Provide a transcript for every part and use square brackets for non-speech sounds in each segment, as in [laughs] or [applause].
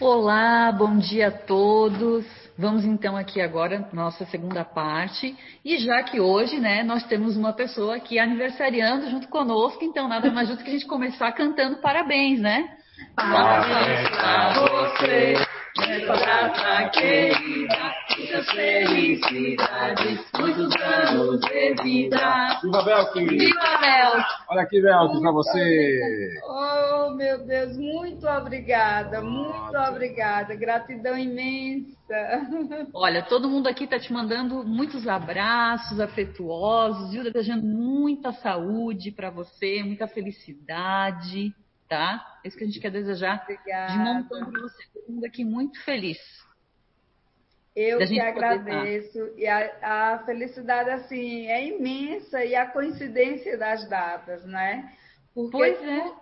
Olá, bom dia a todos. Vamos então aqui agora nossa segunda parte. E já que hoje, né, nós temos uma pessoa aqui aniversariando junto conosco, então nada mais justo que a gente começar cantando parabéns, né? Parabéns pra você, nessa data querida, muitas felicidades, muitos anos de vida. Viva Belk! Viva Mel! Olha aqui, Belk, pra você. Oh, meu Deus, muito obrigada, muito obrigada, gratidão imensa. [laughs] Olha, todo mundo aqui tá te mandando muitos abraços afetuosos, viu? Desejando muita saúde para você, muita felicidade, tá? É isso que a gente quer desejar Obrigada. de montão para você. Todo mundo aqui muito feliz. Eu que poder agradeço. E a, a felicidade, assim, é imensa e a coincidência das datas, né? Porque Pois é. tu-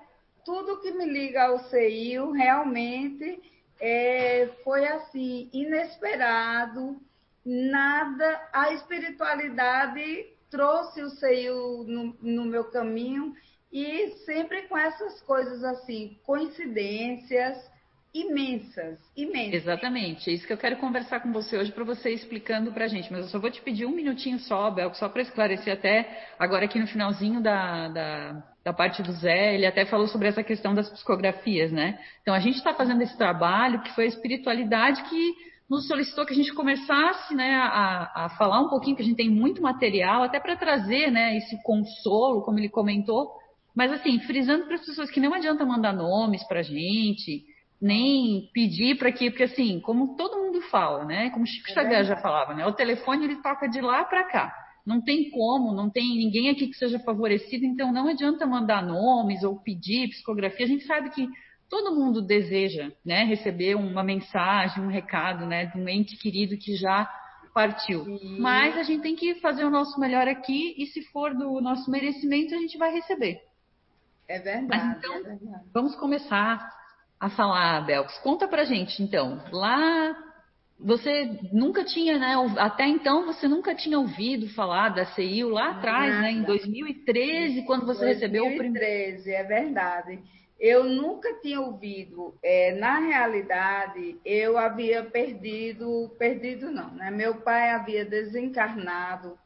tudo que me liga ao CEIU realmente é, foi, assim, inesperado. Nada, a espiritualidade trouxe o CEIU no, no meu caminho e sempre com essas coisas, assim, coincidências imensas, imensas. Exatamente, é isso que eu quero conversar com você hoje para você explicando para a gente. Mas eu só vou te pedir um minutinho só, Bel, só para esclarecer até agora aqui no finalzinho da, da, da parte do Zé, ele até falou sobre essa questão das psicografias, né? Então a gente está fazendo esse trabalho que foi a espiritualidade que nos solicitou que a gente começasse né, a, a falar um pouquinho, que a gente tem muito material, até para trazer né, esse consolo, como ele comentou, mas assim, frisando para as pessoas que não adianta mandar nomes para a gente, nem pedir para que, porque assim, como todo mundo fala, né? Como Chico É Xavier já falava, né? O telefone ele toca de lá para cá. Não tem como, não tem ninguém aqui que seja favorecido, então não adianta mandar nomes ou pedir psicografia. A gente sabe que todo mundo deseja, né, receber uma mensagem, um recado, né, de um ente querido que já partiu. Sim. Mas a gente tem que fazer o nosso melhor aqui e se for do nosso merecimento, a gente vai receber. É verdade, Mas então- é verdade. Vamos começar a falar, Belks. Conta pra gente, então. Lá, você nunca tinha, né? Até então, você nunca tinha ouvido falar da CIU lá atrás, né? Em Nada. 2013, quando você recebeu o primeiro. 2013, é verdade. Eu nunca tinha ouvido. É, na realidade, eu havia perdido, perdido não, né? Meu pai havia desencarnado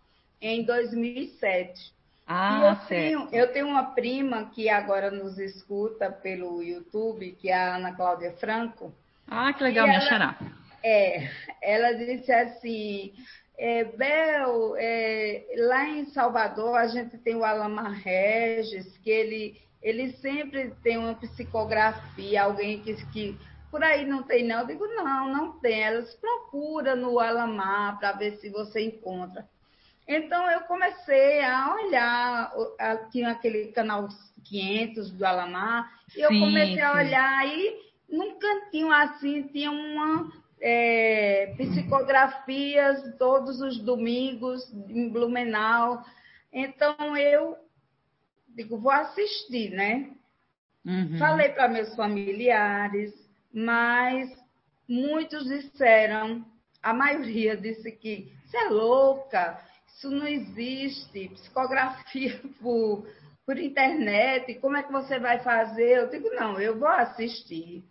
em 2007. Ah, eu tenho, eu tenho uma prima que agora nos escuta pelo YouTube, que é a Ana Cláudia Franco. Ah, que legal, E minha ela- xará. É, ela disse assim, é, Bel, é, lá em Salvador a gente tem o Alamar Regis, que ele, ele sempre tem uma psicografia, alguém que, que por aí não tem não. Eu digo, não, não tem. Elas procura no Alamar para ver se você encontra. Então eu comecei a olhar, tinha aquele canal 500 do Alamar, e eu Sim, comecei a olhar e num cantinho assim tinha uma é, psicografias todos os domingos em Blumenau. Então eu digo, vou assistir, né? Uhum. Falei para meus familiares, mas muitos disseram, a maioria disse que você é louca, isso não existe, psicografia [laughs] por, por internet, como é que você vai fazer? Eu digo, não, eu vou assistir,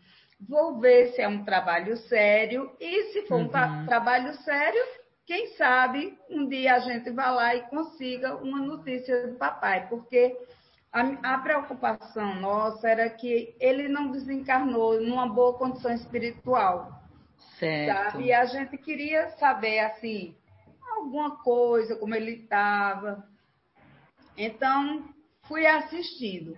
vou ver se é um trabalho sério, e se for um tra- Uhum. trabalho sério, quem sabe um dia a gente vá lá e consiga uma notícia do papai, porque a, a preocupação nossa era que ele não desencarnou numa boa condição espiritual, Certo. sabe? E a gente queria saber, assim, alguma coisa, como ele estava. Então, fui assistindo.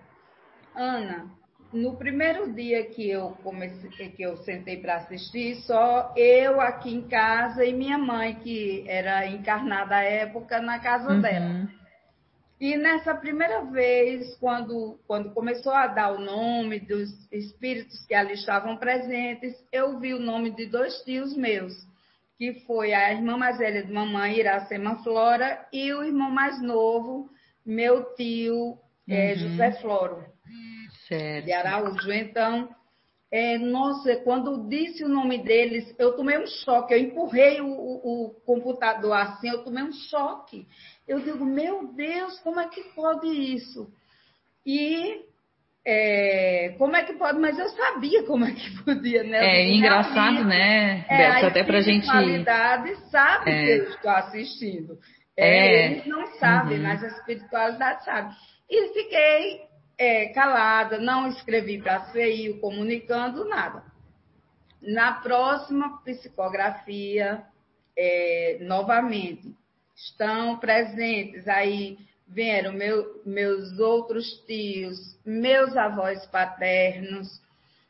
Ana, no primeiro dia que eu comecei, que eu sentei para assistir, só eu aqui em casa e minha mãe, que era encarnada à época, na casa dela. Uhum. E nessa primeira vez, quando, quando começou a dar o nome dos espíritos que ali estavam presentes, eu vi o nome de dois tios meus, que foi a irmã mais velha de mamãe, Iracema Flora, e o irmão mais novo, meu tio eh, Uhum. José Floro, Certo. de Araújo. Então, é, nossa, quando disse o nome deles, eu tomei um choque. Eu empurrei o, o- o computador assim, eu tomei um choque. Eu digo, meu Deus, como é que pode isso? E é, como é que pode? Mas eu sabia como é que [laughs] podia, né? É engraçado, né, é, Beto, até pra gente. A espiritualidade sabe é. que eu estou assistindo. É, é. Eles não sabem, uhum. mas a espiritualidade sabe. E fiquei é, calada, não escrevi para a CI, comunicando nada. Na próxima psicografia, é, novamente, estão presentes aí vieram meu, meus outros tios, meus avós paternos,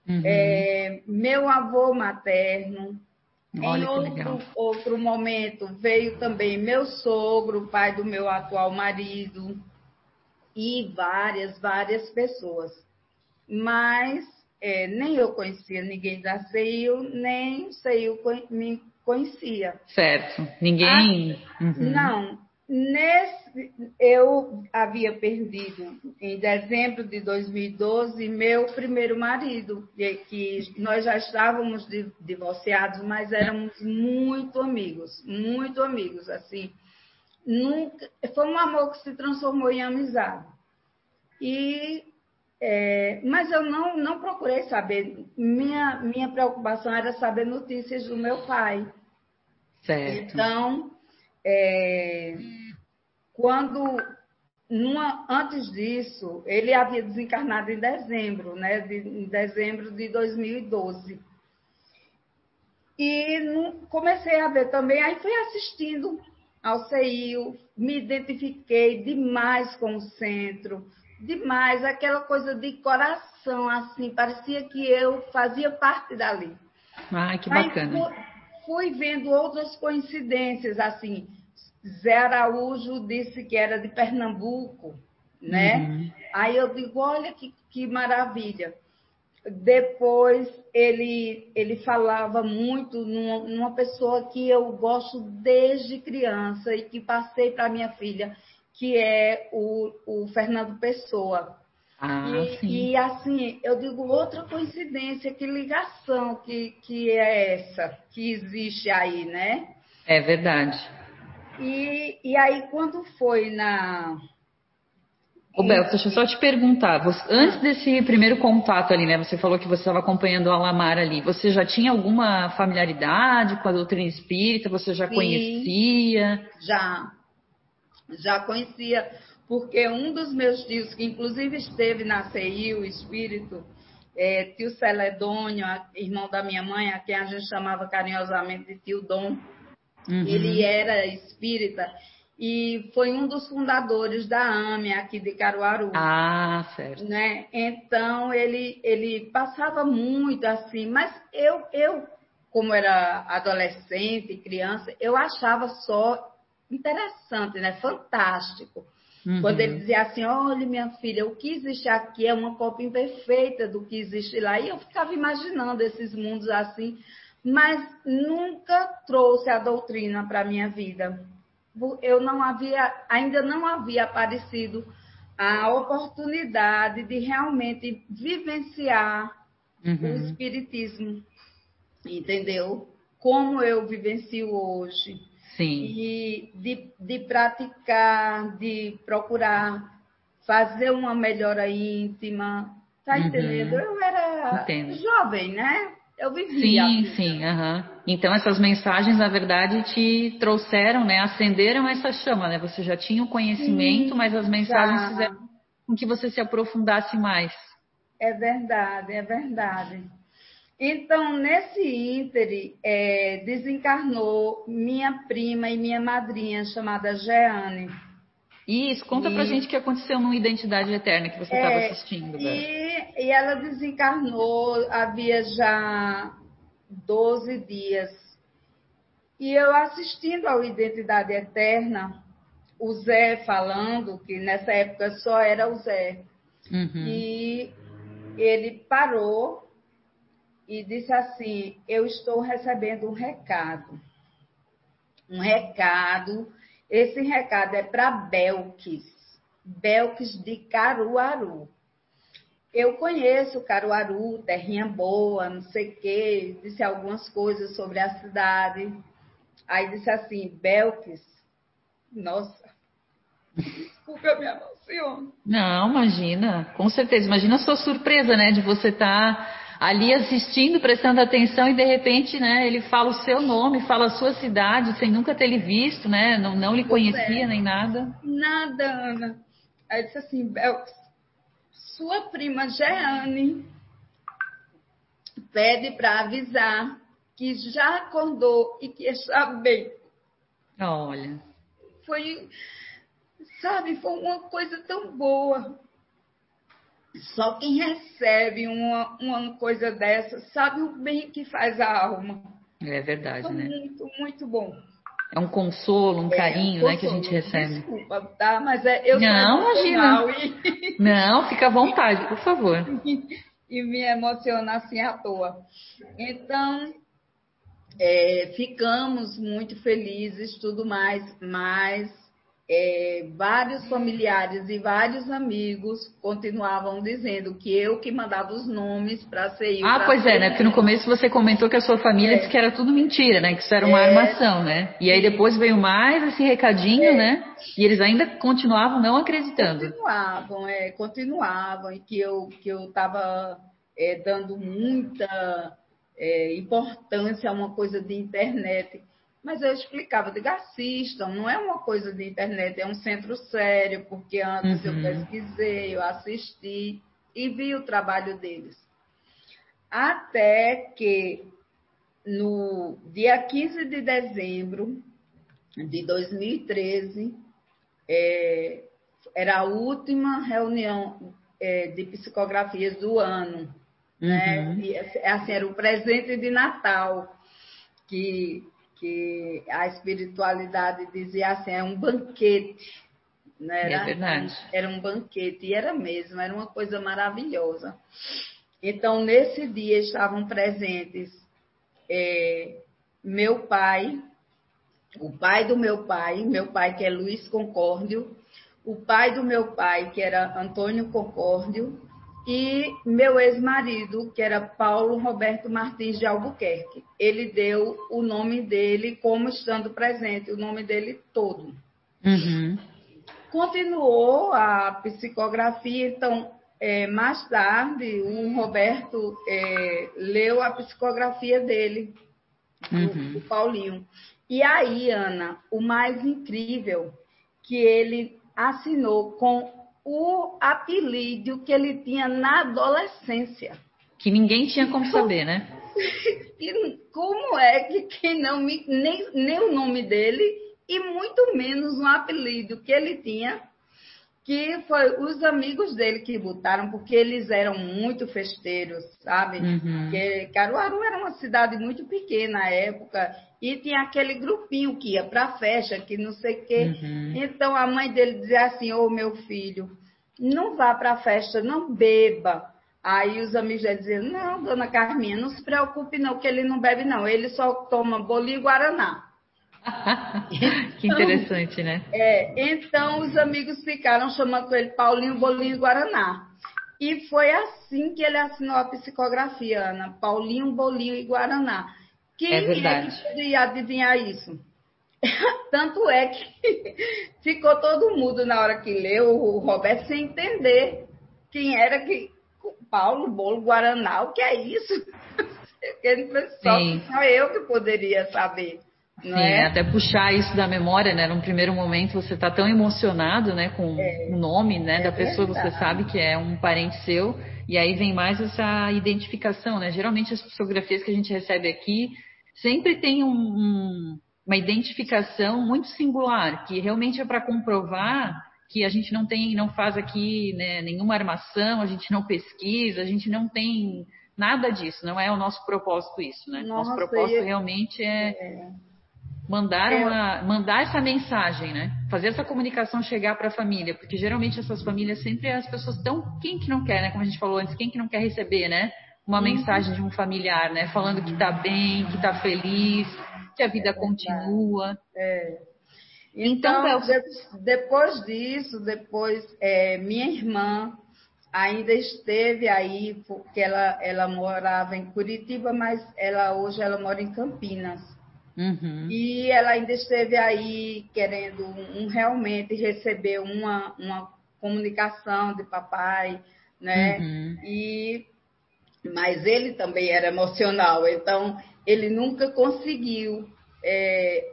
uhum. é, meu avô materno. Olha em outro, outro momento veio também meu sogro, pai do meu atual marido, e várias, várias pessoas. Mas é, nem eu conhecia ninguém da CEIU, nem o CEIU me conhecia. Certo. Ninguém. Ah, uhum. Não, Nesse, eu havia perdido em dezembro de 2012 meu primeiro marido, que nós já estávamos divorciados, mas éramos muito amigos, muito amigos, assim. Nunca, foi um amor que se transformou em amizade. E, é, mas eu não, não procurei saber. Minha, minha preocupação era saber notícias do meu pai. Certo. Então, é, quando, numa, antes disso, ele havia desencarnado em dezembro, né, de, em dezembro de 2012. E no, comecei a ver também, aí fui assistindo ao CEIU, me identifiquei demais com o centro, demais, aquela coisa de coração, assim, parecia que eu fazia parte dali. Ah, que bacana. Aí, fui vendo outras coincidências, assim. Zé Araújo disse que era de Pernambuco, né? Uhum. Aí eu digo, olha que, que maravilha. Depois ele, ele falava muito numa, numa pessoa que eu gosto desde criança e que passei para minha filha, que é o, o Fernando Pessoa. Ah, e, e, assim, eu digo outra coincidência, que ligação que, que é essa que existe aí, né? É verdade. E, e aí, quando foi na. Ô, Bel, deixa eu só te perguntar. Você, antes desse primeiro contato ali, né? Você falou que você estava acompanhando o Alamar ali. Você já tinha alguma familiaridade com a doutrina espírita? Você já Sim, conhecia? Já. Já conhecia porque um dos meus tios, que inclusive esteve na CI, o espírito, é, tio Celedônio, irmão da minha mãe, a quem a gente chamava carinhosamente de tio Dom, uhum. ele era espírita e foi um dos fundadores da AME aqui de Caruaru. Ah, certo. Né? Então ele ele passava muito assim, mas eu eu como era adolescente, criança, eu achava só interessante, né? Fantástico. Uhum. Quando ele dizia assim, olha minha filha, o que existe aqui é uma cópia imperfeita do que existe lá. E eu ficava imaginando esses mundos assim, mas nunca trouxe a doutrina para a minha vida. Eu não havia, ainda não havia aparecido a oportunidade de realmente vivenciar uhum. o espiritismo, entendeu? Como eu vivencio hoje. Sim. E de, de praticar, de procurar fazer uma melhora íntima. Tá uhum. entendendo? Eu era Entendo. jovem, né? Eu vivia. Sim, sim. Uhum. Então essas mensagens, na verdade, te trouxeram, né? Acenderam essa chama, né? Você já tinha o conhecimento, sim, mas as mensagens já. fizeram com que você se aprofundasse mais. É verdade, é verdade. Então, nesse íntere, é, desencarnou minha prima e minha madrinha, chamada Jeane. Isso, conta e... pra gente o que aconteceu no Identidade Eterna que você estava é, assistindo. E, e, ela desencarnou havia já 12 dias. E eu assistindo ao Identidade Eterna, o Zé falando, que nessa época só era o Zé. Uhum. E ele parou e disse assim: Eu estou recebendo um recado. Um recado. Esse recado é para Belques, Belques de Caruaru. Eu conheço Caruaru, terrinha boa, não sei o quê, disse algumas coisas sobre a cidade. Aí disse assim: Belques, nossa, desculpa, eu me emociono. Não, imagina, com certeza. Imagina a sua surpresa, né, de você estar tá ali assistindo, prestando atenção e de repente, né, ele fala o seu nome, fala a sua cidade, sem nunca ter lhe visto, né, não, não lhe conhecia é. nem nada. Nada, Ana. Aí disse assim, Bel, sua prima Jeane pede para avisar que já acordou e que está bem. Olha. Foi, sabe, foi uma coisa tão boa. Só quem recebe uma, uma coisa dessa sabe o bem que faz a alma. É verdade, foi né? Muito, muito bom. É um consolo, um carinho, é, um consolo. né, que a gente recebe. Desculpa, tá? Mas é, eu Não, imagina. E... [laughs] Não, fica à vontade, por favor. e me emociona assim à toa. Então, é, ficamos muito felizes, tudo mais, mas é, vários familiares e vários amigos continuavam dizendo que eu que mandava os nomes para ser. Ah, pois é, né? Porque no começo você comentou que a sua família é. disse que era tudo mentira, né? Que isso era uma é. armação, né? E aí depois veio mais esse recadinho, é. né? E eles ainda continuavam não acreditando. Continuavam, é, continuavam, e que eu que eu estava é, dando muita é, importância a uma coisa de internet. Mas eu explicava, digo, assistam, não é uma coisa de internet, é um centro sério, porque antes uhum. eu pesquisei, eu assisti e vi o trabalho deles. Até que no dia 15 de dezembro de 2013, é, era a última reunião é, de psicografias do ano. Né? Uhum. E, assim, era o presente de Natal, que, que a espiritualidade dizia assim, é um banquete. Né? Era, é verdade. Era um banquete, e era mesmo, era uma coisa maravilhosa. Então, nesse dia estavam presentes é, meu pai, o pai do meu pai, meu pai que é Luiz Concórdio, o pai do meu pai, que era Antônio Concórdio, e meu ex-marido, que era Paulo Roberto Martins de Albuquerque. Ele deu o nome dele como estando presente, o nome dele todo. Uhum. Continuou a psicografia, então, é, mais tarde, o Roberto é, leu a psicografia dele, uhum. do, do Paulinho. E aí, Ana, o mais incrível, que ele assinou com o apelido que ele tinha na adolescência. Que ninguém tinha como saber, né? [laughs] e como é que quem não me, nem, nem o nome dele e muito menos um apelido que ele tinha, que foi os amigos dele que botaram, porque eles eram muito festeiros, sabe? Uhum. Porque Caruaru era uma cidade muito pequena na época e tinha aquele grupinho que ia para a festa, que não sei o quê. Uhum. Então a mãe dele dizia assim: Ô oh, meu filho, não vá para a festa, não beba. Aí os amigos dele diziam: Não, dona Carminha, não se preocupe, não, que ele não bebe, não. Ele só toma bolinho e guaraná. [laughs] que interessante, né? É, então os amigos ficaram chamando ele Paulinho Bolinho e Guaraná. E foi assim que ele assinou a psicografia, Ana. Paulinho, Bolinho e Guaraná. Quem é, é que poderia adivinhar isso? [laughs] Tanto é que [laughs] ficou todo mundo na hora que leu o Roberto sem entender quem era que Paulo Bolo Guaraná, o que é isso? [laughs] Só, só eu que poderia saber. Sim, é? até puxar isso da memória, né? Num primeiro momento você está tão emocionado, né, com é, o nome, né, é da pessoa, verdade. você sabe que é um parente seu, e aí vem mais essa identificação, né? Geralmente as fotografias que a gente recebe aqui sempre tem um, um, uma identificação muito singular, que realmente é para comprovar que a gente não tem, não faz aqui né, nenhuma armação, a gente não pesquisa, a gente não tem nada disso, não é o nosso propósito isso, né? Nossa, nosso propósito realmente é, é mandar é. uma, mandar essa mensagem, né? Fazer essa comunicação chegar para a família, porque geralmente essas famílias sempre as pessoas estão quem que não quer, né? Como a gente falou antes, quem que não quer receber, né? Uma uhum. mensagem de um familiar, né? Falando que está bem, que está feliz, que a vida é continua. É. Então, então depois disso, depois é, minha irmã ainda esteve aí, porque ela, ela morava em Curitiba, mas ela hoje ela mora em Campinas. Uhum. E ela ainda esteve aí querendo um, um, realmente receber uma, uma comunicação de papai, né? Uhum. E mas ele também era emocional, então ele nunca conseguiu. É,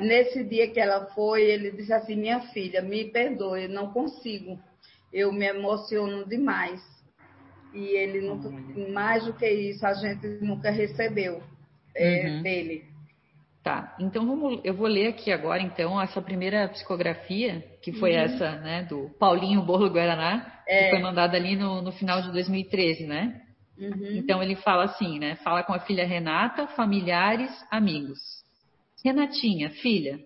nesse dia que ela foi, ele disse assim: Minha filha, me perdoe, não consigo, eu me emociono demais. E ele nunca, mais do que isso, a gente nunca recebeu é, uhum. dele. Tá, então vamos, eu vou ler aqui agora então essa primeira psicografia, que foi uhum. essa, né, do Paulinho Bolo Guaraná, é. que foi mandada ali no, no final de 2013, né? Uhum. Então ele fala assim, né? Fala com a filha Renata, familiares, amigos. Renatinha, filha,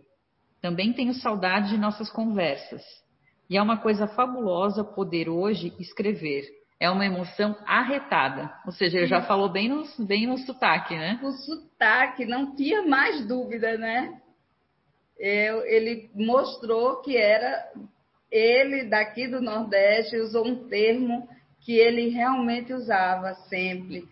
também tenho saudade de nossas conversas. E é uma coisa fabulosa poder hoje escrever é uma emoção arretada. Ou seja, ele já falou bem no, bem no sotaque, né? O sotaque, não tinha mais dúvida, né? Eu, ele mostrou que era ele daqui do Nordeste usou um termo que ele realmente usava sempre.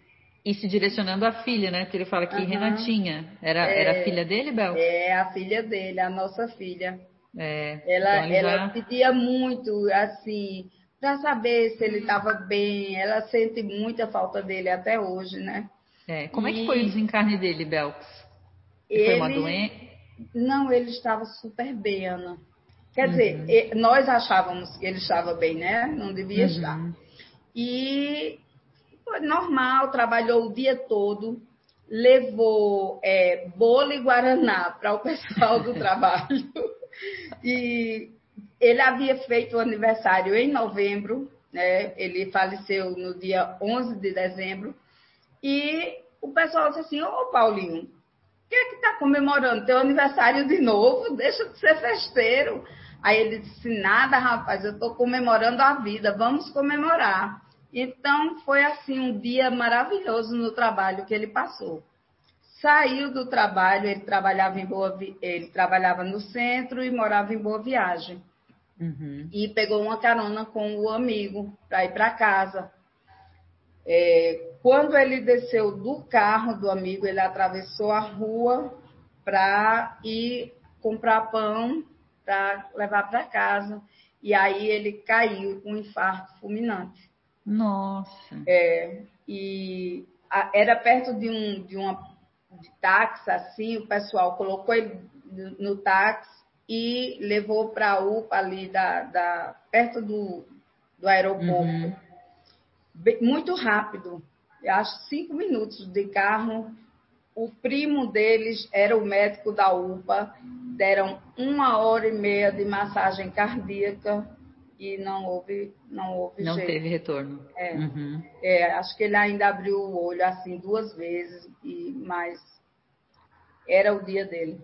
E se direcionando à filha, né? Que ele fala que uhum. Renatinha era, é, era a filha dele, Bel? É, a filha dele, a nossa filha. É, ela, então ela já... pedia muito, assim, para saber se ele estava bem. Ela sente muita falta dele até hoje, né? É. Como e... é que foi o desencarne dele, Belks? Ele... Foi uma doença? Não, ele estava super bem, Ana. Quer uhum. dizer, nós achávamos que ele estava bem, né? Não devia uhum. estar. E foi normal, trabalhou o dia todo, levou é, bolo e guaraná para o pessoal do [laughs] trabalho. e ele havia feito o aniversário em novembro, né? ele faleceu no dia 11 de dezembro, e o pessoal disse assim, ô Paulinho, o que é que está comemorando? Teu aniversário de novo? Deixa de ser festeiro. Aí ele disse, nada, rapaz, eu estou comemorando a vida, vamos comemorar. Então, foi assim um dia maravilhoso no trabalho que ele passou. Saiu do trabalho, ele trabalhava, em Boa, ele trabalhava no centro e morava em Boa Viagem. Uhum. E pegou uma carona com o amigo para ir para casa. É, quando ele desceu do carro do amigo, ele atravessou a rua para ir comprar pão para levar para casa. E aí ele caiu com um infarto fulminante. Nossa! É, e a, era perto de um de uma de táxi, assim, o pessoal colocou ele no, táxi e levou para a UPA ali da, da, perto do, do aeroporto. Uhum. Muito rápido, acho cinco minutos de carro. O primo deles era o médico da UPA, deram uma hora e meia de massagem cardíaca e não houve não houve não jeito. teve retorno é, uhum. é, acho que ele ainda abriu o olho assim duas vezes e mas era o dia dele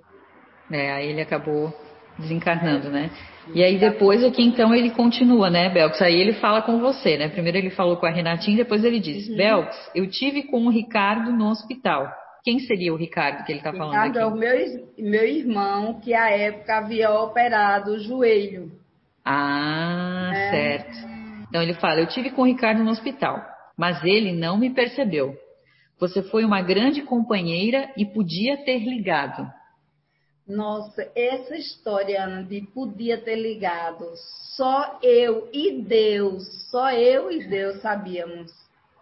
é aí ele acabou desencarnando, né? E aí depois aqui então ele continua, né, Belks? Aí ele fala com você, né? Primeiro ele falou com a Renatinha, depois ele diz, uhum. Belks, eu tive com o Ricardo no hospital. Quem seria o Ricardo que ele está falando Ricardo aqui? É o meu, meu irmão que à época havia operado o joelho. Ah, é. certo. Então ele fala, eu tive com o Ricardo no hospital, mas ele não me percebeu. Você foi uma grande companheira e podia ter ligado. Nossa, essa história, Ana, de podia ter ligado. Só eu e Deus, só eu e Deus sabíamos.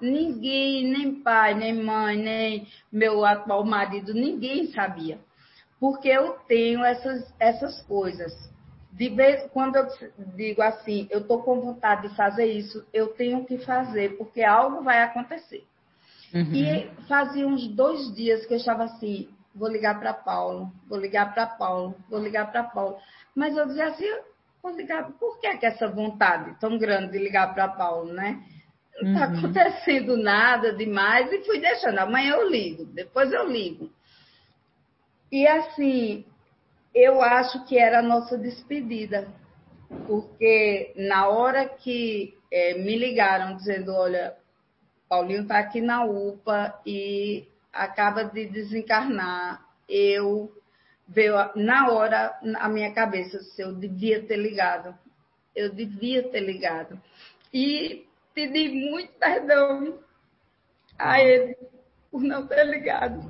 Ninguém, nem pai, nem mãe, nem meu atual marido, ninguém sabia. Porque eu tenho essas, essas coisas. De vez quando eu digo assim, eu estou com vontade de fazer isso, eu tenho que fazer, porque algo vai acontecer. Uhum. E fazia uns dois dias que eu estava assim, vou ligar para Paulo, vou ligar para Paulo, vou ligar para Paulo. Mas eu dizia assim, vou ligar, por que, que essa vontade tão grande de ligar para Paulo, né? Não está uhum. acontecendo nada demais e fui deixando. Amanhã eu ligo, depois eu ligo. E assim, eu acho que era a nossa despedida, porque na hora que é, me ligaram dizendo, olha, Paulinho está aqui na UPA e acaba de desencarnar, eu veio na hora a minha cabeça se eu devia ter ligado. Eu devia ter ligado. E pedi muito perdão a ele por não ter ligado.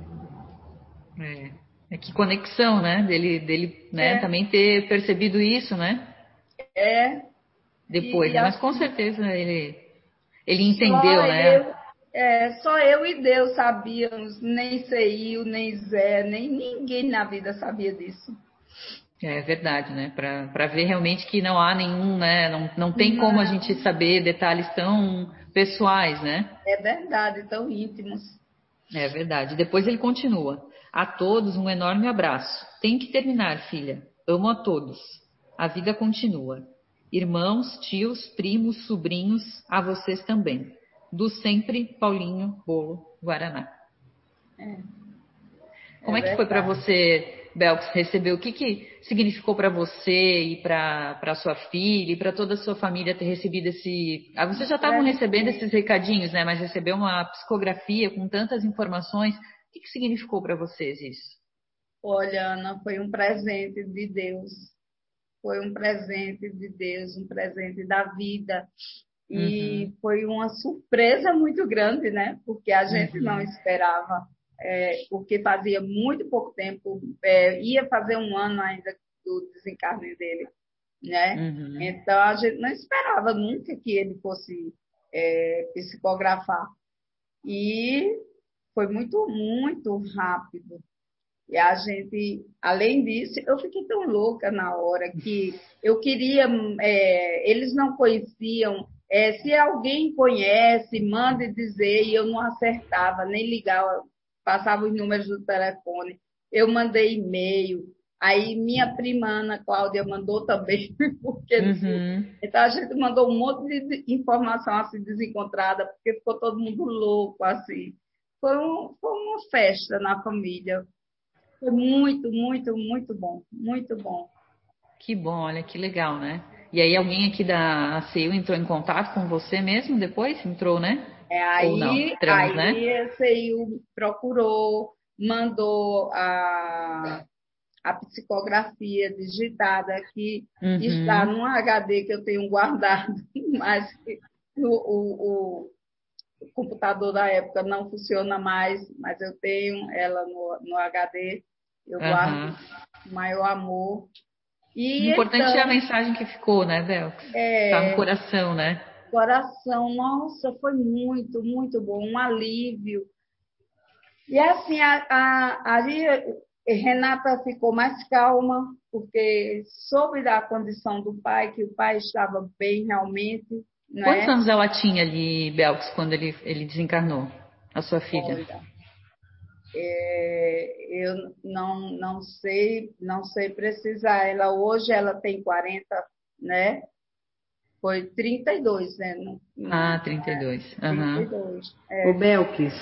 É, É que conexão, né? Dele, dele né? É. também ter percebido isso, né? É. Depois, e, né? mas com certeza ele, ele entendeu, né? Eu, é, só eu e Deus sabíamos, nem Ceil, nem Zé, nem ninguém na vida sabia disso. É verdade, né? Para ver realmente que não há nenhum, né? Não, não tem como a gente saber detalhes tão pessoais, né? É verdade, tão íntimos. É verdade. Depois ele continua. A todos um enorme abraço. Tem que terminar, filha. Amo a todos. A vida continua. Irmãos, tios, primos, sobrinhos, a vocês também. Do sempre Paulinho Bolo Guaraná. É. Como é, é que foi para você Belks, recebeu? O que, que significou para você e para sua filha e para toda a sua família ter recebido esse. Ah, vocês já estavam recebendo esses recadinhos, né? Mas receber uma psicografia com tantas informações. O que, que significou para vocês isso? Olha, Ana, foi um presente de Deus. Foi um presente de Deus, um presente da vida. E uhum. foi uma surpresa muito grande, né? Porque a gente uhum. não esperava é, porque fazia muito pouco tempo, é, ia fazer um ano ainda do desencarne dele, né? Uhum. Então a gente não esperava nunca que ele fosse é, psicografar. E foi muito, muito rápido. E a gente, além disso, eu fiquei tão louca na hora que eu queria, é, eles não conheciam. É, se alguém conhece, mande dizer, e eu não acertava, nem ligava passava os números do telefone, eu mandei e-mail, aí minha prima Ana Cláudia mandou também, [laughs] porque uhum. então a gente mandou um monte de informação assim desencontrada, porque ficou todo mundo louco assim. Foi, um, foi uma festa na família. Foi muito, muito, muito bom, muito bom. Que bom, olha que legal, né? E aí alguém aqui da ACU entrou em contato com você mesmo depois? Entrou, né? É, aí, Trans, aí né? a CIU procurou, mandou a, a psicografia digitada que uhum. está num HD que eu tenho guardado, [laughs] mas o, o, o, computador da época não funciona mais, mas eu tenho ela no, no HD, eu uhum. guardo com maior amor. E o importante então, é a mensagem que ficou, né, Del? É, tá no coração, né? Coração. Nossa, foi muito, muito bom, um alívio. E assim, a, a, ali Renata ficou mais calma, porque soube da condição do pai, que o pai estava bem realmente. Quantos é? anos ela tinha ali, Belks, quando ele, ele desencarnou, a sua filha? Olha, é, eu não, não sei, não sei precisar. Ela hoje ela tem 40, né? Foi 32, né? No, ah, 32. Uhum. 32. É. O Belkis.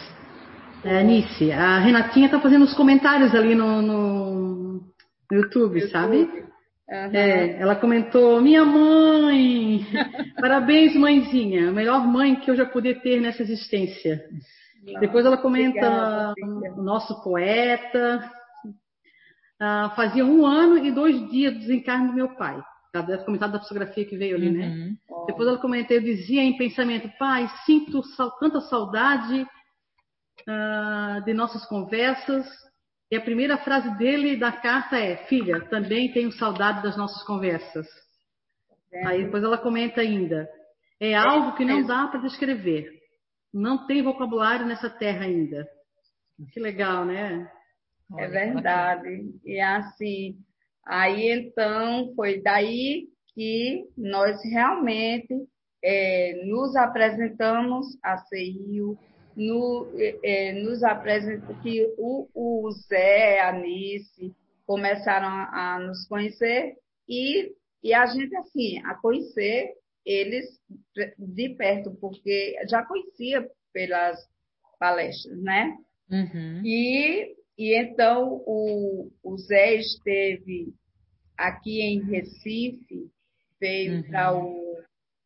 É, Anice, a Renatinha tá fazendo os comentários ali no, no, no YouTube, YouTube, sabe? Uhum. É, ela comentou: Minha mãe! [laughs] Parabéns, mãezinha! A melhor mãe que eu já pude ter nessa existência. Nossa, Depois ela comenta: obrigada, O nosso poeta. Ah, fazia um ano e dois dias do desencarne do meu pai. Ela deve comentado da psicografia que veio ali, né? uhum. né? Depois ela comentou, eu dizia em pensamento, pai, sinto tanta saudade uh, de nossas conversas. E a primeira frase dele da carta é, filha, também tenho saudade das nossas conversas. É. Aí depois ela comenta ainda, é algo que não é. dá para descrever. Não tem vocabulário nessa terra ainda. Que legal, né? É verdade. E assim, Aí então foi daí que nós realmente é, nos apresentamos a CIU, no, é, nos apresentou que o, o Zé, a Nice começaram a, a, nos conhecer e, e a gente assim, a conhecer eles de perto, porque já conhecia pelas palestras, né? Uhum. E e então o, o Zé esteve aqui em Recife, veio uhum. para o,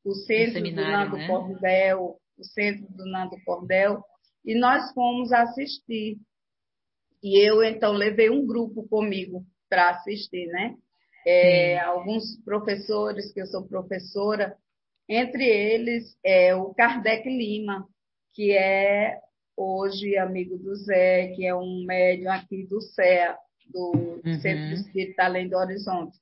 o centro do Nando né? Cordel, o centro do Nando Cordel, e nós fomos assistir. E eu então levei um grupo comigo para assistir, né? É, alguns professores, que eu sou professora, entre eles é o Kardec Lima, que é hoje amigo do Zé, que é um médium aqui do CEA, do uhum. Centro Espírita Além do Horizonte.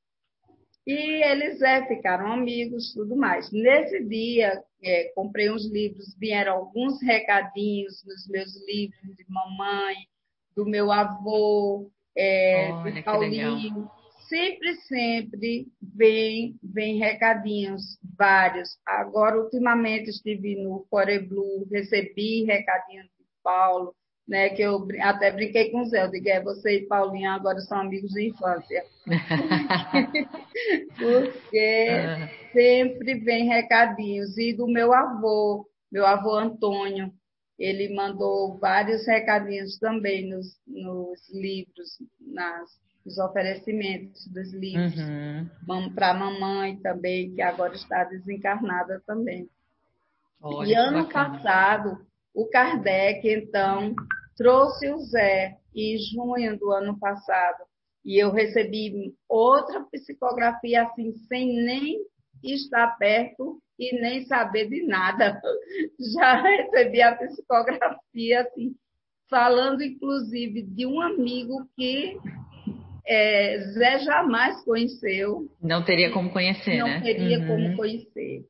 E eles é, ficaram amigos, tudo mais. Nesse dia, é, comprei uns livros, vieram alguns recadinhos nos meus livros de mamãe, do meu avô, é, Olha, do Paulinho. Sempre, sempre vem, vem recadinhos, vários. Agora, ultimamente, estive no Core Blue, recebi recadinhos Paulo, né, que eu até brinquei com o Zé, eu digo, é, você e Paulinho agora são amigos de infância. [laughs] Porque ah. sempre vem recadinhos. E do meu avô, meu avô Antônio, ele mandou vários recadinhos também nos, nos livros, nas, nos oferecimentos dos livros. Uhum. Para a mamãe também, que agora está desencarnada também. Olha, e ano bacana. passado, o Kardec, então, trouxe o Zé em junho do ano passado. E eu recebi outra psicografia assim, sem nem estar perto e nem saber de nada. [laughs] Já recebi a psicografia, assim, falando inclusive de um amigo que é, Zé jamais conheceu. Não teria como conhecer, não né? Não teria uhum. como conhecer.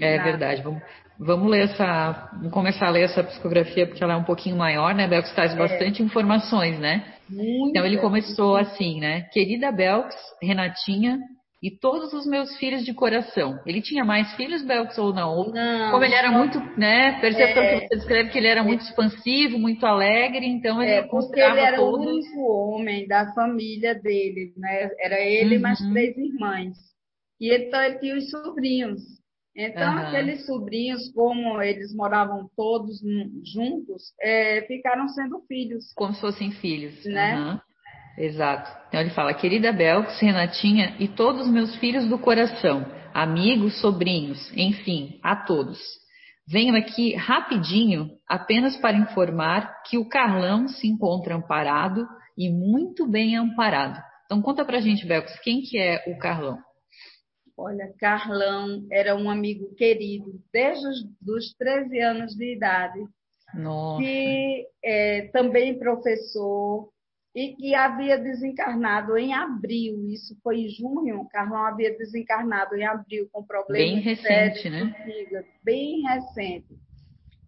É nada. verdade. Vamos, vamos ler essa. Vamos começar a ler essa psicografia, porque ela é um pouquinho maior, né? Belks traz é. bastante informações, né? Muito então ele começou assim, né? Querida Belks, Renatinha, e todos os meus filhos de coração. Ele tinha mais filhos, Belks, ou não? não Como ele era muito, né? Percebe é, que você descreve que ele era muito expansivo, muito alegre, então ele é, porque ele era todos... o único homem da família dele, né? Era ele uhum. mais três irmãs. E então ele tinha os sobrinhos. Então, uhum. aqueles sobrinhos, como eles moravam todos juntos, é, ficaram sendo filhos. Como se fossem filhos. Né? Uhum. Exato. Então ele fala, querida Belks, Renatinha e todos os meus filhos do coração, amigos, sobrinhos, enfim, a todos. Venho aqui rapidinho apenas para informar que o Carlão se encontra amparado e muito bem amparado. Então conta pra gente, Belks, quem que é o Carlão? Olha, Carlão era um amigo querido desde os 13 anos de idade. Nossa. Que é, também professor, e que havia desencarnado em abril, isso foi em junho, Carlão havia desencarnado em abril com problemas bem recente, né? bem recente.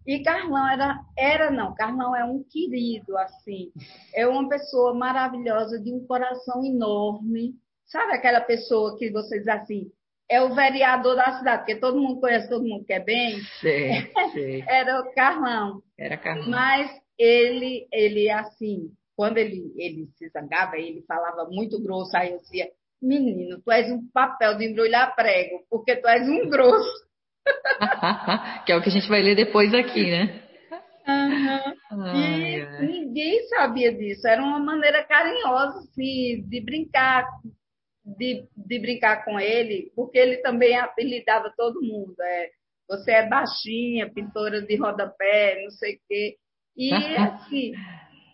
E Carlão era, era não, Carlão é um querido, assim, é uma pessoa maravilhosa, de um coração enorme, sabe aquela pessoa que você diz assim, é o vereador da cidade, porque todo mundo conhece, todo mundo quer bem. Sim, sim. [laughs] era o Carlão. Era Carlão. Mas ele, ele assim, quando ele, ele se zangava, ele falava muito grosso, aí eu dizia, menino, tu és um papel de embrulhar prego, porque tu és um grosso. [laughs] que é o que a gente vai ler depois aqui, né? Uhum. Ai, e ai. ninguém sabia disso. Era uma maneira carinhosa assim, de brincar, de, de brincar com ele, porque ele também apelidava todo mundo. É, você é baixinha, pintora de rodapé, não sei o quê. E [laughs] assim,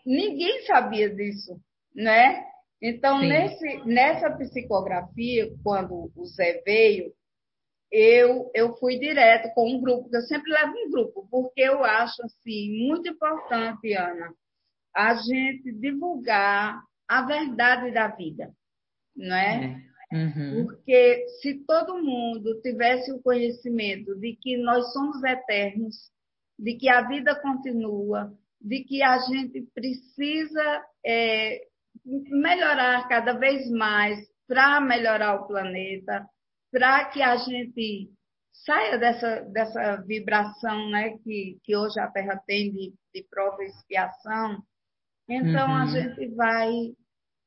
ninguém sabia disso, né? Então, nesse, nessa psicografia, quando o Zé veio, eu, eu fui direto com um grupo, eu sempre levo um grupo, porque eu acho assim, muito importante, Ana, a gente divulgar a verdade da vida, não é? é. Uhum. Porque se todo mundo tivesse o conhecimento de que nós somos eternos, de que a vida continua, de que a gente precisa é, melhorar cada vez mais para melhorar o planeta, para que a gente saia dessa, dessa vibração né, que, que hoje a Terra tem de, de prova e expiação. Então, uhum. a gente vai,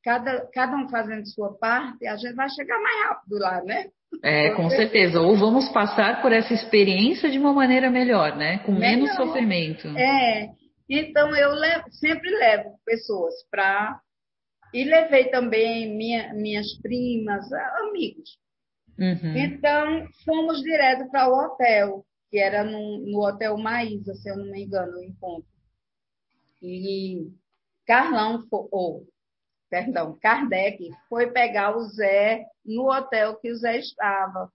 cada, cada um fazendo sua parte, a gente vai chegar mais rápido lá, né? É, com certeza. Ou vamos passar por essa experiência de uma maneira melhor, né? Com melhor. menos sofrimento. É. Então, eu levo, sempre levo pessoas para. E levei também minha, minhas primas, amigos. Uhum. Então, fomos direto para o hotel, que era no, no Hotel Maísa, se eu não me engano, o encontro. E Carlão, ou, perdão, Kardec foi pegar o Zé no hotel que o Zé estava.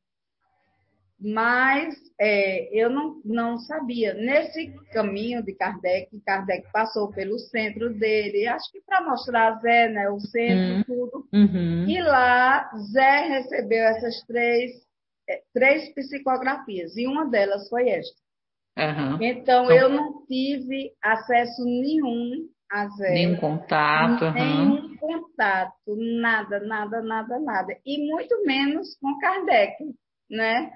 mas é, eu não, não sabia. Nesse caminho de Kardec, Kardec passou pelo centro dele, acho que para mostrar Zé, né, o centro, uhum. tudo. Uhum. E lá Zé recebeu essas três, é, três psicografias, e uma delas foi esta. Uhum. Então, então, eu não tive acesso nenhum a Zé. Nenhum contato. Nenhum contato, nada, nada, nada, nada. E muito menos com Kardec, né?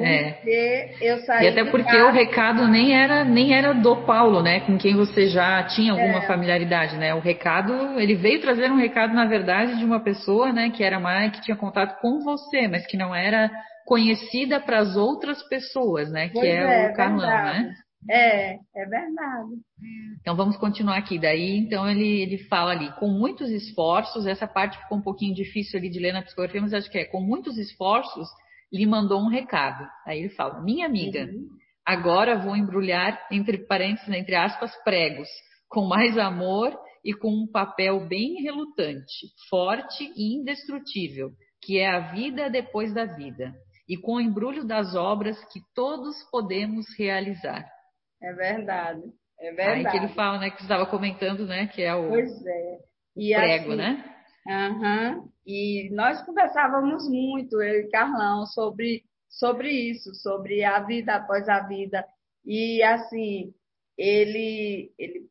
É. eu saí e até porque casa... o recado nem era nem era do Paulo, né? Com quem você já tinha alguma é. familiaridade, né? O recado, ele veio trazer um recado, na verdade, de uma pessoa, né? Que era mais que tinha contato com você, mas que não era conhecida para as outras pessoas, né? Pois que é, é o Carlão, né? É, é verdade. Então vamos continuar aqui. Daí, então ele, ele fala ali, com muitos esforços, essa parte ficou um pouquinho difícil ali de ler na psicografia, mas acho que é com muitos esforços lhe mandou um recado. Aí ele fala: Minha amiga, uhum. agora vou embrulhar, entre parênteses, entre aspas, pregos, com mais amor e com um papel bem relutante, forte e indestrutível, que é a vida depois da vida, e com o embrulho das obras que todos podemos realizar. É verdade. É verdade. Aí que ele fala, né, que você estava comentando, né, que é o pois é. E prego, assim, né? Uhum. E nós conversávamos muito, eu e Carlão, sobre, sobre isso, sobre a vida após a vida. E, assim, ele, ele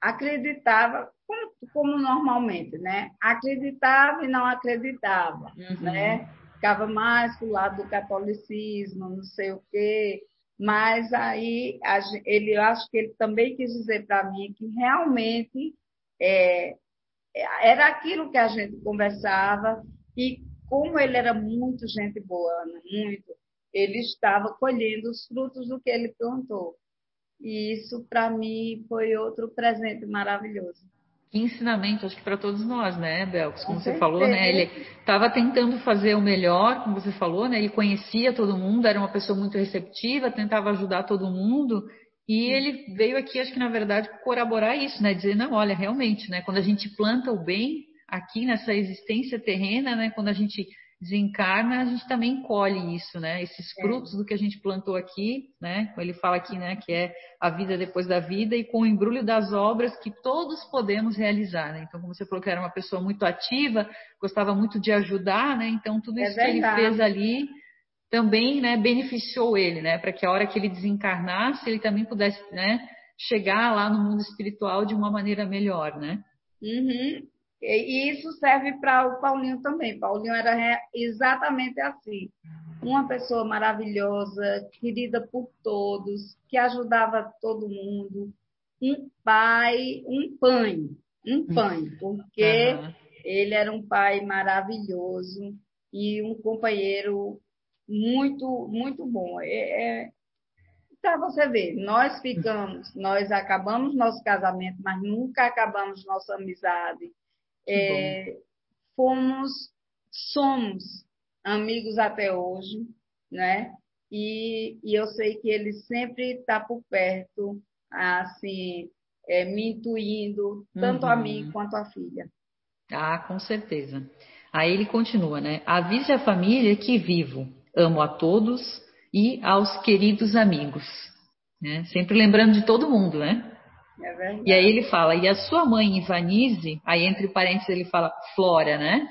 acreditava, como, como normalmente, né? Acreditava e não acreditava, uhum. né? Ficava mais pro lado do catolicismo, não sei o quê. Mas aí ele, eu acho que ele também quis dizer para mim que realmente é, era aquilo que a gente conversava e como ele era muito gente boa, muito, ele estava colhendo os frutos do que ele plantou. E isso, para mim, foi outro presente maravilhoso. Que ensinamento, acho que para todos nós, né, Belks? Como você falou, né? Ele estava tentando fazer o melhor, como você falou, né? Ele conhecia todo mundo, era uma pessoa muito receptiva, tentava ajudar todo mundo. E ele veio aqui, acho que na verdade, corroborar isso, né? Dizer, não, olha, realmente, né? Quando a gente planta o bem aqui nessa existência terrena, né? Quando a gente desencarna, a gente também colhe isso, né? Esses é. frutos do que a gente plantou aqui, né? Ele fala aqui, né? Que é a vida depois da vida e com o embrulho das obras que todos podemos realizar, né? Então, como você falou que era uma pessoa muito ativa, gostava muito de ajudar, né? Então, tudo é isso é que ele fez ali também né, beneficiou ele, né, para que a hora que ele desencarnasse, ele também pudesse né, chegar lá no mundo espiritual de uma maneira melhor, né? Uhum. E isso serve para o Paulinho também. Paulinho era exatamente assim. Uma pessoa maravilhosa, querida por todos, que ajudava todo mundo. Um pai, um pai, um pai, porque uhum. ele era um pai maravilhoso e um companheiro muito, muito bom. É, é para você ver, nós ficamos, nós acabamos nosso casamento, mas nunca acabamos nossa amizade. É, fomos, somos amigos até hoje, né? E, e eu sei que ele sempre está por perto, assim, é, me intuindo, tanto uhum. a mim uhum. quanto a filha. Ah, com certeza. Aí ele continua, né? Avise a família que vivo, amo a todos e aos queridos amigos. Né? Sempre lembrando de todo mundo, né? É e aí ele fala, e a sua mãe Ivanise, aí entre parênteses ele fala Flora, né?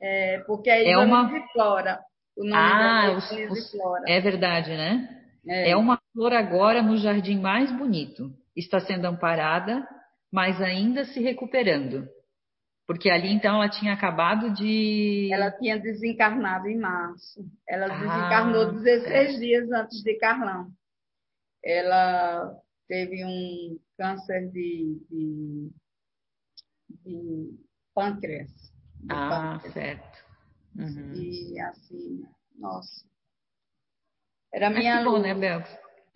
É, porque é, é uma Flora. O nome ah, é os, os... Flora. É verdade, né? É. é uma flor agora no jardim mais bonito. Está sendo amparada, mas ainda se recuperando. Porque ali, então, ela tinha acabado de. Ela tinha desencarnado em março. Ela ah, desencarnou 16 é. dias antes de Carlão. Ela teve um câncer de, de, de pâncreas. De ah, pâncreas. certo. Uhum. E assim, nossa. Era minha. Mas que bom, né, Bel?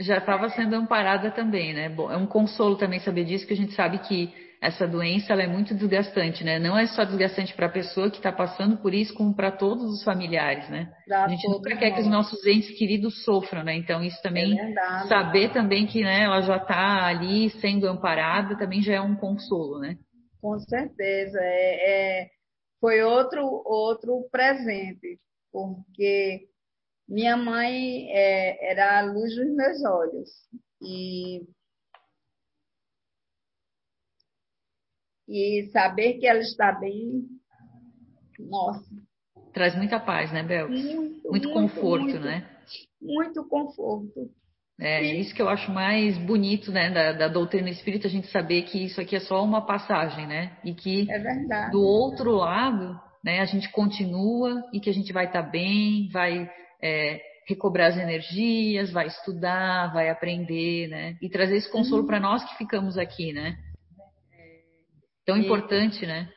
Já estava sendo amparada também, né? Bom, é um consolo também saber disso, que a gente sabe que essa doença ela é muito desgastante, né? Não é só desgastante para a pessoa que está passando por isso, como para todos os familiares, né? Pra a gente nunca quer que os nossos entes queridos sofram, né? Então isso também é saber também que né, ela já está ali sendo amparada também já é um consolo, né? Com certeza, é, é, foi outro outro presente, porque minha mãe é, era a luz dos meus olhos. E, e saber que ela está bem, nossa. Traz muita paz, né, Bel? Muito, muito, muito conforto, muito, né? Muito conforto. É, é isso que eu acho mais bonito, né, da, da, doutrina espírita, a gente saber que isso aqui é só uma passagem, né? E que é do outro lado, né, a gente continua e que a gente vai estar tá bem, vai é, recobrar as energias, vai estudar, vai aprender, né? E trazer esse consolo uhum. para nós que ficamos aqui, né? Tão e... importante, né?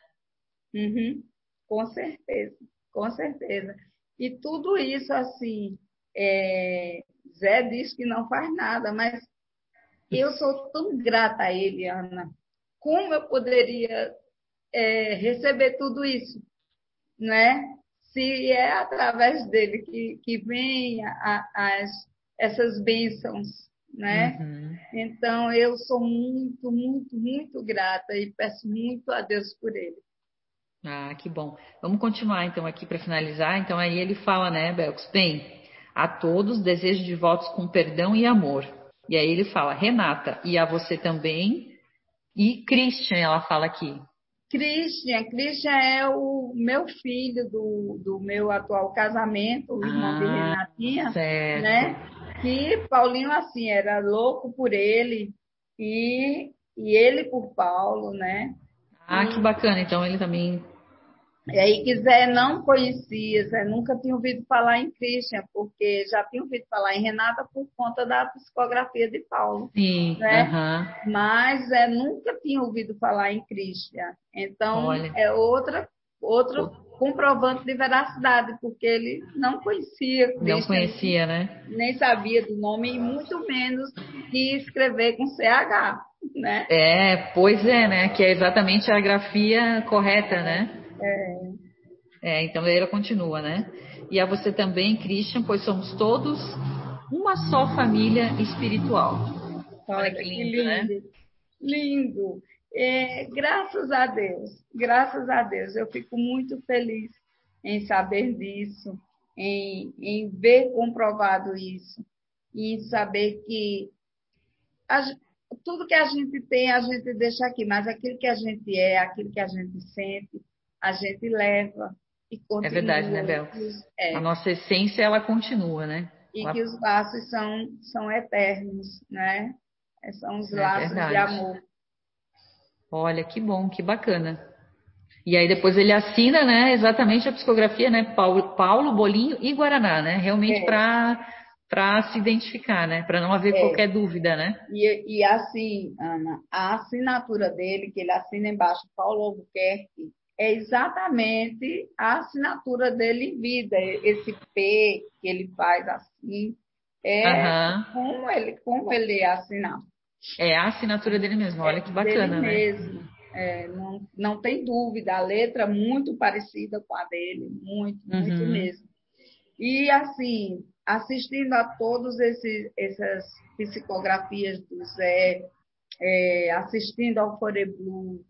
Uhum. Com certeza, com certeza. E tudo isso, assim, é, Zé diz que não faz nada, mas eu sou tão grata a ele, Ana. Como eu poderia é, receber tudo isso, né? Se é através dele que, que vem a, as, essas bênçãos, né? Uhum. Então eu sou muito, muito, muito grata e peço muito a Deus por ele. Ah, que bom. Vamos continuar então aqui para finalizar. Então aí ele fala, né, Belks? Bem, a todos desejo de votos com perdão e amor. E aí ele fala, Renata, e a você também. E Christian, ela fala aqui. Christian, Christian é o meu filho do, do meu atual casamento, o irmão ah, de Renatinha, certo. né? Que Paulinho, assim, era louco por ele e, e ele por Paulo, né? Ah, que bacana. Então ele também e aí que Zé não conhecia, Zé nunca tinha ouvido falar em Christian, porque já tinha ouvido falar em Renata por conta da psicografia de Paulo. Sim, né? Uhum. Mas Zé nunca tinha ouvido falar em Christian. Então, Olha. é outra, outro comprovante de veracidade, porque ele não conhecia. Não conhecia, né? Nem sabia do nome, e muito menos que escrever com CH, né? É, pois é, né? Que é exatamente a grafia correta, né? É. é, então ela continua, né? E a você também, Christian, pois somos todos uma só família espiritual. Olha que lindo, que lindo. né? Lindo. É, graças a Deus, graças a Deus, eu fico muito feliz em saber disso, em, em ver comprovado isso, e em saber que a, tudo que a gente tem, a gente deixa aqui, mas aquilo que a gente é, aquilo que a gente sente, a gente leva e continua. É verdade, né, Bel? É. A nossa essência, ela continua, né? E que os laços são, são eternos, né? É, são os é laços verdade. de amor. Olha, que bom, que bacana. E aí depois ele assina, né, exatamente a psicografia, né, Paulo, Paulo Bolinho e Guaraná, né, realmente é. para para se identificar, né, para não haver é. qualquer dúvida, né? E, e assim, Ana, a assinatura dele, que ele assina embaixo, Paulo Albuquerque, é exatamente a assinatura dele em vida. Esse P que ele faz assim, é uhum. como, ele, como ele assinar. É a assinatura dele mesmo, olha é que bacana, dele né? mesmo. É, não, não tem dúvida, a letra muito parecida com a dele, muito, uhum. muito mesmo. E assim, assistindo a todas essas psicografias do Zé, é, assistindo ao Foreblu,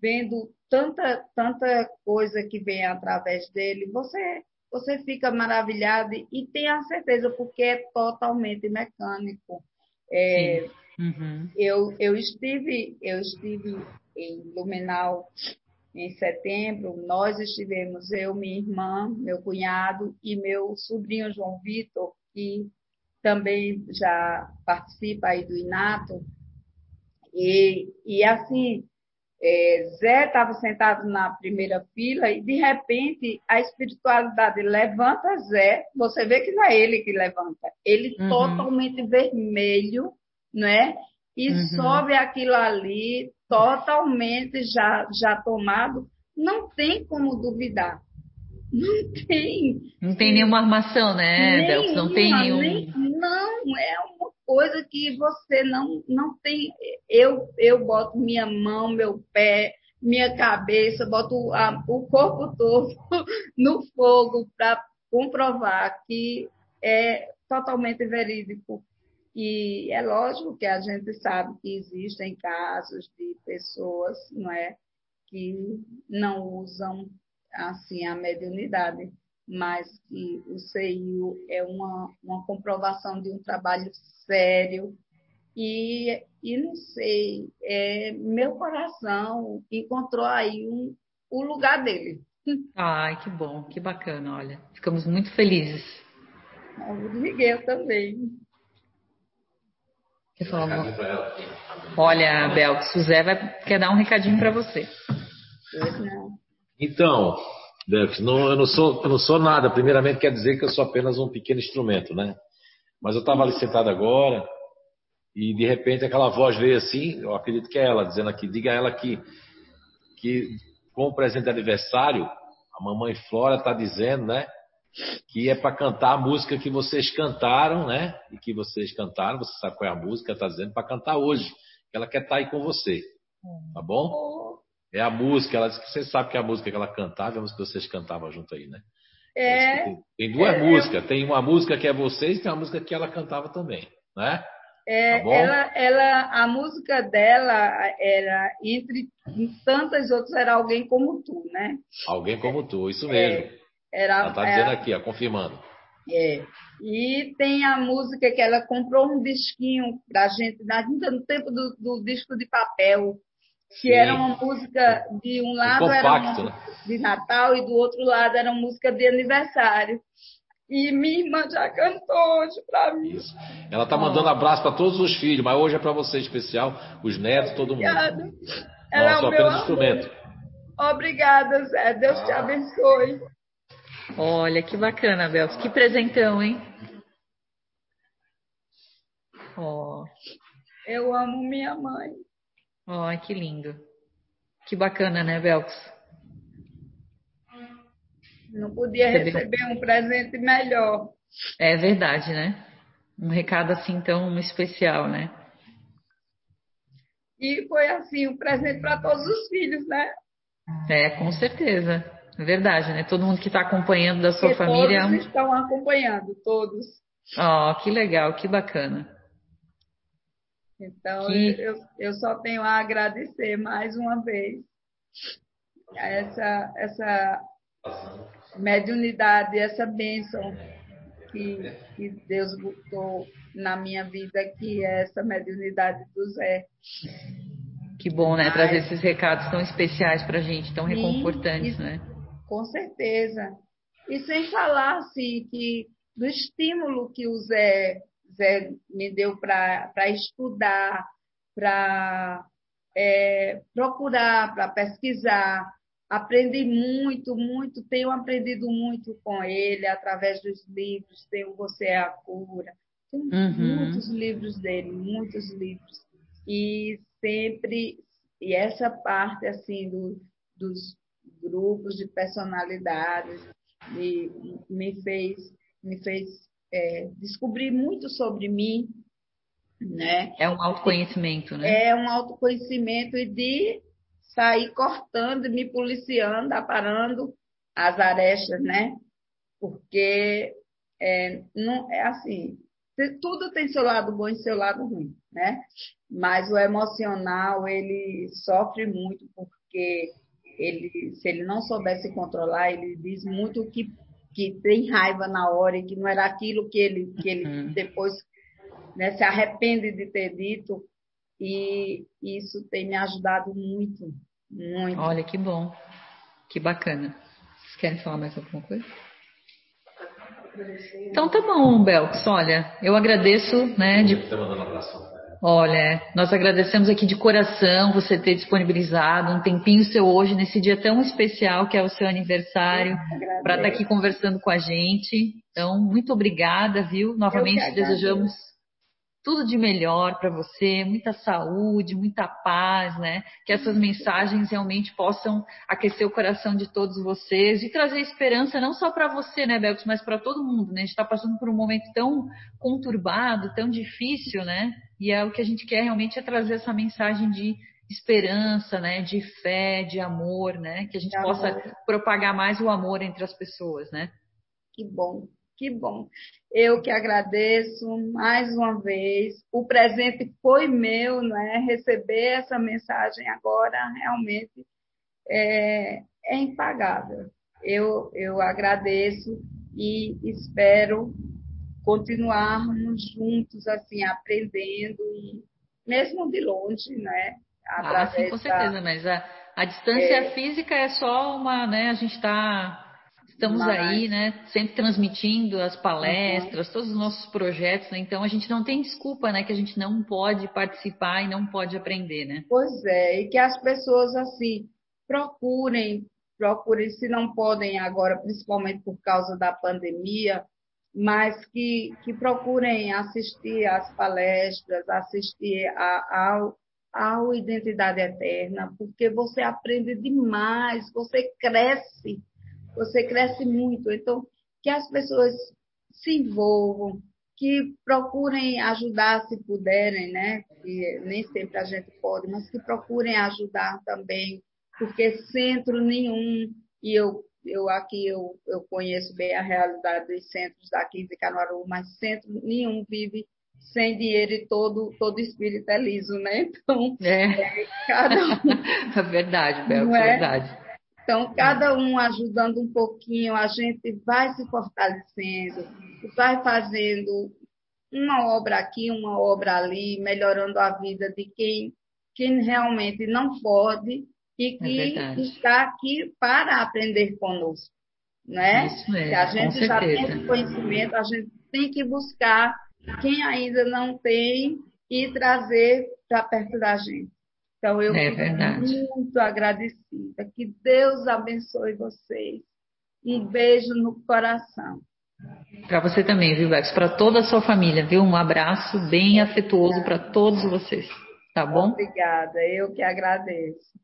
vendo tanta, tanta coisa que vem através dele, você, você fica maravilhado e tem a certeza, porque é totalmente mecânico. É, uhum. eu, eu, estive, eu estive em Lumenau em setembro, nós estivemos, eu, minha irmã, meu cunhado e meu sobrinho João Vitor, que também já participa aí do Inato. E, e assim, é, Zé estava sentado na primeira fila e, de repente, a espiritualidade levanta Zé. Você vê que não é ele que levanta. Ele uhum. totalmente vermelho, né? E uhum. sobe aquilo ali, totalmente já, já tomado. Não tem como duvidar. Não tem. Não tem nenhuma armação, né? Não tem nenhum. Nem, não, é uma coisa que você não, não tem. Eu, eu boto minha mão, meu pé, minha cabeça, boto a, o corpo todo [laughs] no fogo para comprovar que é totalmente verídico. E é lógico que a gente sabe que existem casos de pessoas, não é, que não usam assim a mediunidade, mas que o CIO é uma, uma comprovação de um trabalho sério. E, e não sei, é, meu coração encontrou aí um, o lugar dele. [laughs] Ai, que bom, que bacana, olha. Ficamos muito felizes. Miguel também. Quer falar alguma Olha, Bel, o Zé vai, quer dar um recadinho para você. Então, Delphi, não, eu, não sou, eu não sou nada. Primeiramente, quer dizer que eu sou apenas um pequeno instrumento, né? Mas eu estava ali sentado agora e de repente aquela voz veio assim, eu acredito que é ela, dizendo aqui, diga a ela que, que com o presente de aniversário, a mamãe Flora está dizendo, né? Que é para cantar a música que vocês cantaram, né? E que vocês cantaram, você sabe qual é a música, está dizendo para cantar hoje. Ela quer estar tá aí com você. Tá bom? É a música, ela disse que você sabe que é a música que ela cantava, é a música que vocês cantavam junto aí, né? É. Tem, tem duas é, músicas, tem uma música que é vocês e tem uma música que ela cantava também, né? É, tá ela, ela, a música dela era entre tantas outras era alguém como tu, né? Alguém como tu, isso mesmo. É, era, ela está dizendo aqui, ó, confirmando. É. E tem a música que ela comprou um disquinho pra gente, ainda no tempo do, do disco de papel, que Sim. era uma música de um lado um compacto, era né? de Natal e do outro lado era uma música de aniversário. E minha irmã já cantou hoje para mim. Isso. Ela tá mandando abraço para todos os filhos, mas hoje é para você especial, os netos, todo mundo. Obrigada. Ela Não, é o meu apenas instrumento. Obrigada, Zé. Deus te abençoe. Olha, que bacana, Bel. Que presentão, hein? Oh. Eu amo minha mãe. Oh, que lindo. Que bacana, né, Belks? Não podia receber um presente melhor. É verdade, né? Um recado assim tão especial, né? E foi assim, um presente para todos os filhos, né? É, com certeza. É verdade, né? Todo mundo que está acompanhando da sua Porque família. Todos estão acompanhando, todos. Oh, que legal, que bacana. Então, que... eu, eu só tenho a agradecer mais uma vez essa, essa mediunidade, essa bênção que, que Deus botou na minha vida, que é essa mediunidade do Zé. Que bom, né? Trazer esses recados tão especiais para a gente, tão reconfortantes, né? Com certeza. E sem falar, assim, que do estímulo que o Zé Zé me deu para estudar, para é, procurar, para pesquisar. Aprendi muito, muito, tenho aprendido muito com ele através dos livros. Tenho Você é a Cura. Tem uhum. muitos livros dele, muitos livros. E sempre, e essa parte assim do, dos grupos de personalidades me, me fez me fez é, descobrir muito sobre mim, né? É um autoconhecimento, né? É um autoconhecimento e de sair cortando, me policiando, aparando as arestas, né? Porque é, não é assim, tudo tem seu lado bom e seu lado ruim, né? Mas o emocional ele sofre muito porque ele, se ele não soubesse controlar, ele diz muito que que tem raiva na hora e que não era aquilo que ele, que ele uhum. depois né, se arrepende de ter dito. E isso tem me ajudado muito, muito. Olha, que bom. Que bacana. Vocês querem falar mais alguma coisa? Então tá bom, Belks. Olha, eu agradeço, né? De... mandando abraço. Olha, nós agradecemos aqui de coração você ter disponibilizado um tempinho seu hoje, nesse dia tão especial que é o seu aniversário, para estar tá aqui conversando com a gente. Então, muito obrigada, viu? Novamente desejamos tudo de melhor para você, muita saúde, muita paz, né? Que essas mensagens realmente possam aquecer o coração de todos vocês e trazer esperança não só para você, né, Belks, mas para todo mundo, né? A gente está passando por um momento tão conturbado, tão difícil, né? E é o que a gente quer realmente é trazer essa mensagem de esperança, né, de fé, de amor, né, que a gente possa propagar mais o amor entre as pessoas, né? Que bom. Que bom. Eu que agradeço mais uma vez. O presente foi meu, né? Receber essa mensagem agora realmente é, é impagável. eu, eu agradeço e espero continuarmos juntos, assim, aprendendo, e mesmo de longe, né? Ah, sim, com certeza, da... mas a, a distância é, física é só uma, né? A gente está estamos Mas... aí, né, sempre transmitindo as palestras, uhum. todos os nossos projetos, né? Então a gente não tem desculpa, né, que a gente não pode participar e não pode aprender, né? Pois é, e que as pessoas assim procurem, procurem se não podem agora, principalmente por causa da pandemia, mas que, que procurem assistir às palestras, assistir a, a, a Identidade Eterna, porque você aprende demais, você cresce você cresce muito. Então, que as pessoas se envolvam, que procurem ajudar se puderem, né? Que nem sempre a gente pode, mas que procurem ajudar também, porque centro nenhum, e eu, eu aqui eu, eu conheço bem a realidade dos centros daqui de Caruaru, mas centro nenhum vive sem dinheiro e todo, todo espírito é liso, né? [laughs] Então, é, é cada um. [laughs] é verdade, Bel, é verdade. Então, cada um ajudando um pouquinho, a gente vai se fortalecendo, vai fazendo uma obra aqui, uma obra ali, melhorando a vida de quem, quem realmente não pode e que é está aqui para aprender conosco. Né? Isso mesmo, Se a gente já tem conhecimento, a gente tem que buscar quem ainda não tem e trazer para perto da gente. Então, eu é fico muito agradecida. Que Deus abençoe vocês. Um beijo no coração. Para você também, viu, Bex? Para toda a sua família, viu? Um abraço bem afetuoso para todos vocês. Tá bom? Obrigada, eu que agradeço.